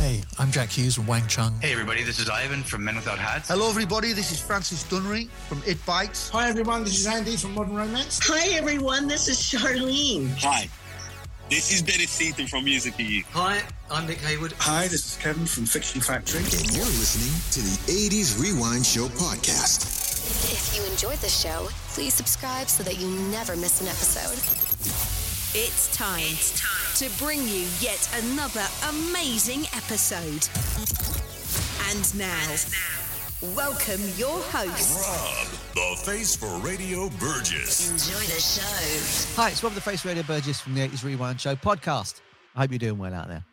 Hey, I'm Jack Hues from Wang Chung. Hey everybody, this is Ivan from Men Without Hats. Hello, everybody. This is Francis Dunnery from It Bites. Hi everyone, this is Andy from Modern Romance. Hi everyone, this is Charlene. Hi. This is Dennis Seaton from Musical Youth. Hi, I'm Nick Heyward. Hi, this is Kevin from Fiction Factory. and you're listening to the 80s Rewind Show podcast. If you enjoyed the show, please subscribe so that you never miss an episode. It's time, to bring you yet another amazing episode. And now, welcome your host, Rob, the face for Radio Burgess. Enjoy the show. Hi, it's Rob the Face Radio Burgess from the 80s Rewind Show podcast. I hope you're doing well out there.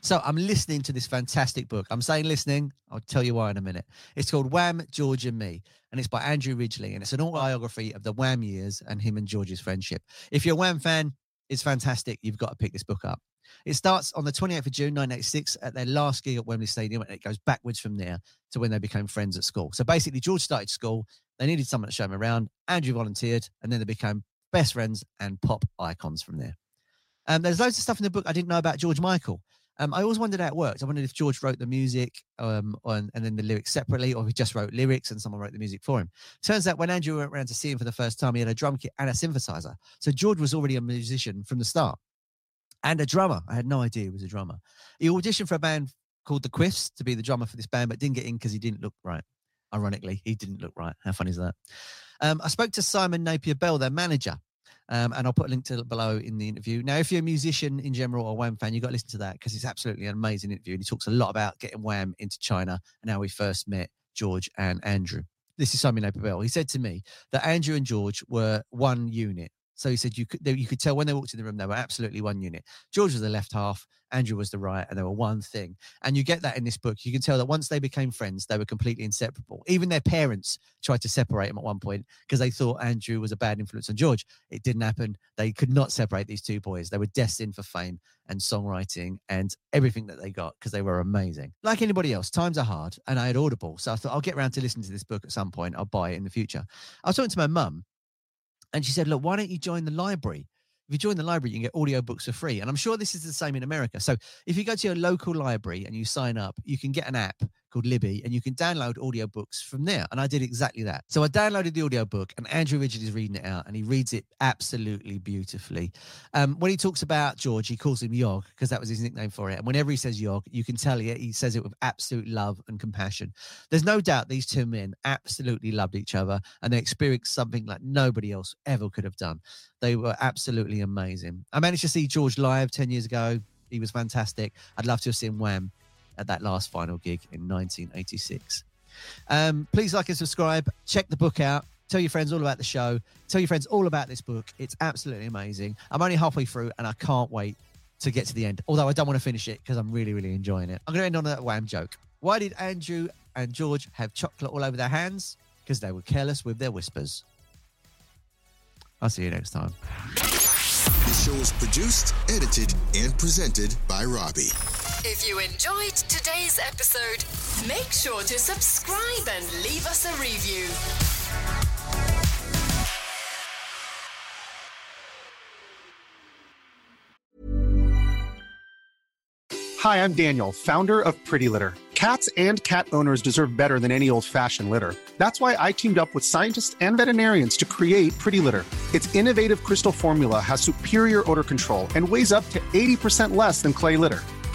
So I'm listening to this fantastic book. I'm saying listening. I'll tell you why in a minute. It's called Wham, George and Me, and it's by Andrew Ridgeley, and it's an autobiography of the Wham years and him and George's friendship. If you're a Wham fan, it's fantastic. You've got to pick this book up. It starts on the 28th of June 1986 at their last gig at Wembley Stadium, and it goes backwards from there to when they became friends at school. So basically, George started school. They needed someone to show him around. Andrew volunteered, and then they became best friends and pop icons from there. Um, there's loads of stuff in the book I didn't know about George Michael. Um, I always wondered how it worked. I wondered if George wrote the music um, on, and then the lyrics separately, or he just wrote lyrics and someone wrote the music for him. Turns out when Andrew went around to see him for the first time, he had a drum kit and a synthesizer. So George was already a musician from the start and a drummer. I had no idea he was a drummer. He auditioned for a band called the Quiffs to be the drummer for this band, but didn't get in because he didn't look right. Ironically, he didn't look right. How funny is that? Um, I spoke to Simon Napier Bell, their manager, um, and I'll put a link to it below in the interview. Now, if you're a musician in general or a Wham fan, you've got to listen to that because it's absolutely an amazing interview. And he talks a lot about getting Wham into China and how we first met George and Andrew. This is Simon Napier Bell. He said to me that Andrew and George were one unit. So he said you could they, you could tell when they walked in the room they were absolutely one unit. George was the left half, Andrew was the right, and they were one thing. And you get that in this book. You can tell that once they became friends, they were completely inseparable. Even their parents tried to separate them at one point because they thought Andrew was a bad influence on George. It didn't happen. They could not separate these two boys. They were destined for fame and songwriting and everything that they got because they were amazing. Like anybody else, times are hard, and I had Audible, so I thought I'll get around to listening to this book at some point. I'll buy it in the future. I was talking to my mum, and she said, Look, why don't you join the library? If you join the library, you can get audiobooks for free. And I'm sure this is the same in America. So if you go to your local library and you sign up, you can get an app called Libby and you can download audiobooks from there. And I did exactly that. So I downloaded the audiobook and Andrew Ridgeley is reading it out and he reads it absolutely beautifully. Um, when he talks about George, he calls him Yog because that was his nickname for it. And whenever he says Yog, you can tell he, he says it with absolute love and compassion. There's no doubt these two men absolutely loved each other and they experienced something like nobody else ever could have done. They were absolutely amazing. I managed to see George live 10 years ago. He was fantastic. I'd love to have seen Wham at that last final gig in 1986. Um, please like and subscribe. Check the book out. Tell your friends all about the show. Tell your friends all about this book. It's absolutely amazing. I'm only halfway through and I can't wait to get to the end. Although I don't want to finish it because I'm really, really enjoying it. I'm going to end on a wham joke. Why did Andrew and George have chocolate all over their hands? Because they were careless with their whispers. I'll see you next time. The show is produced, edited, and presented by Robbie. If you enjoyed today's episode, make sure to subscribe and leave us a review. Hi, I'm Daniel, founder of Pretty Litter. Cats and cat owners deserve better than any old fashioned litter. That's why I teamed up with scientists and veterinarians to create Pretty Litter. Its innovative crystal formula has superior odor control and weighs up to 80% less than clay litter.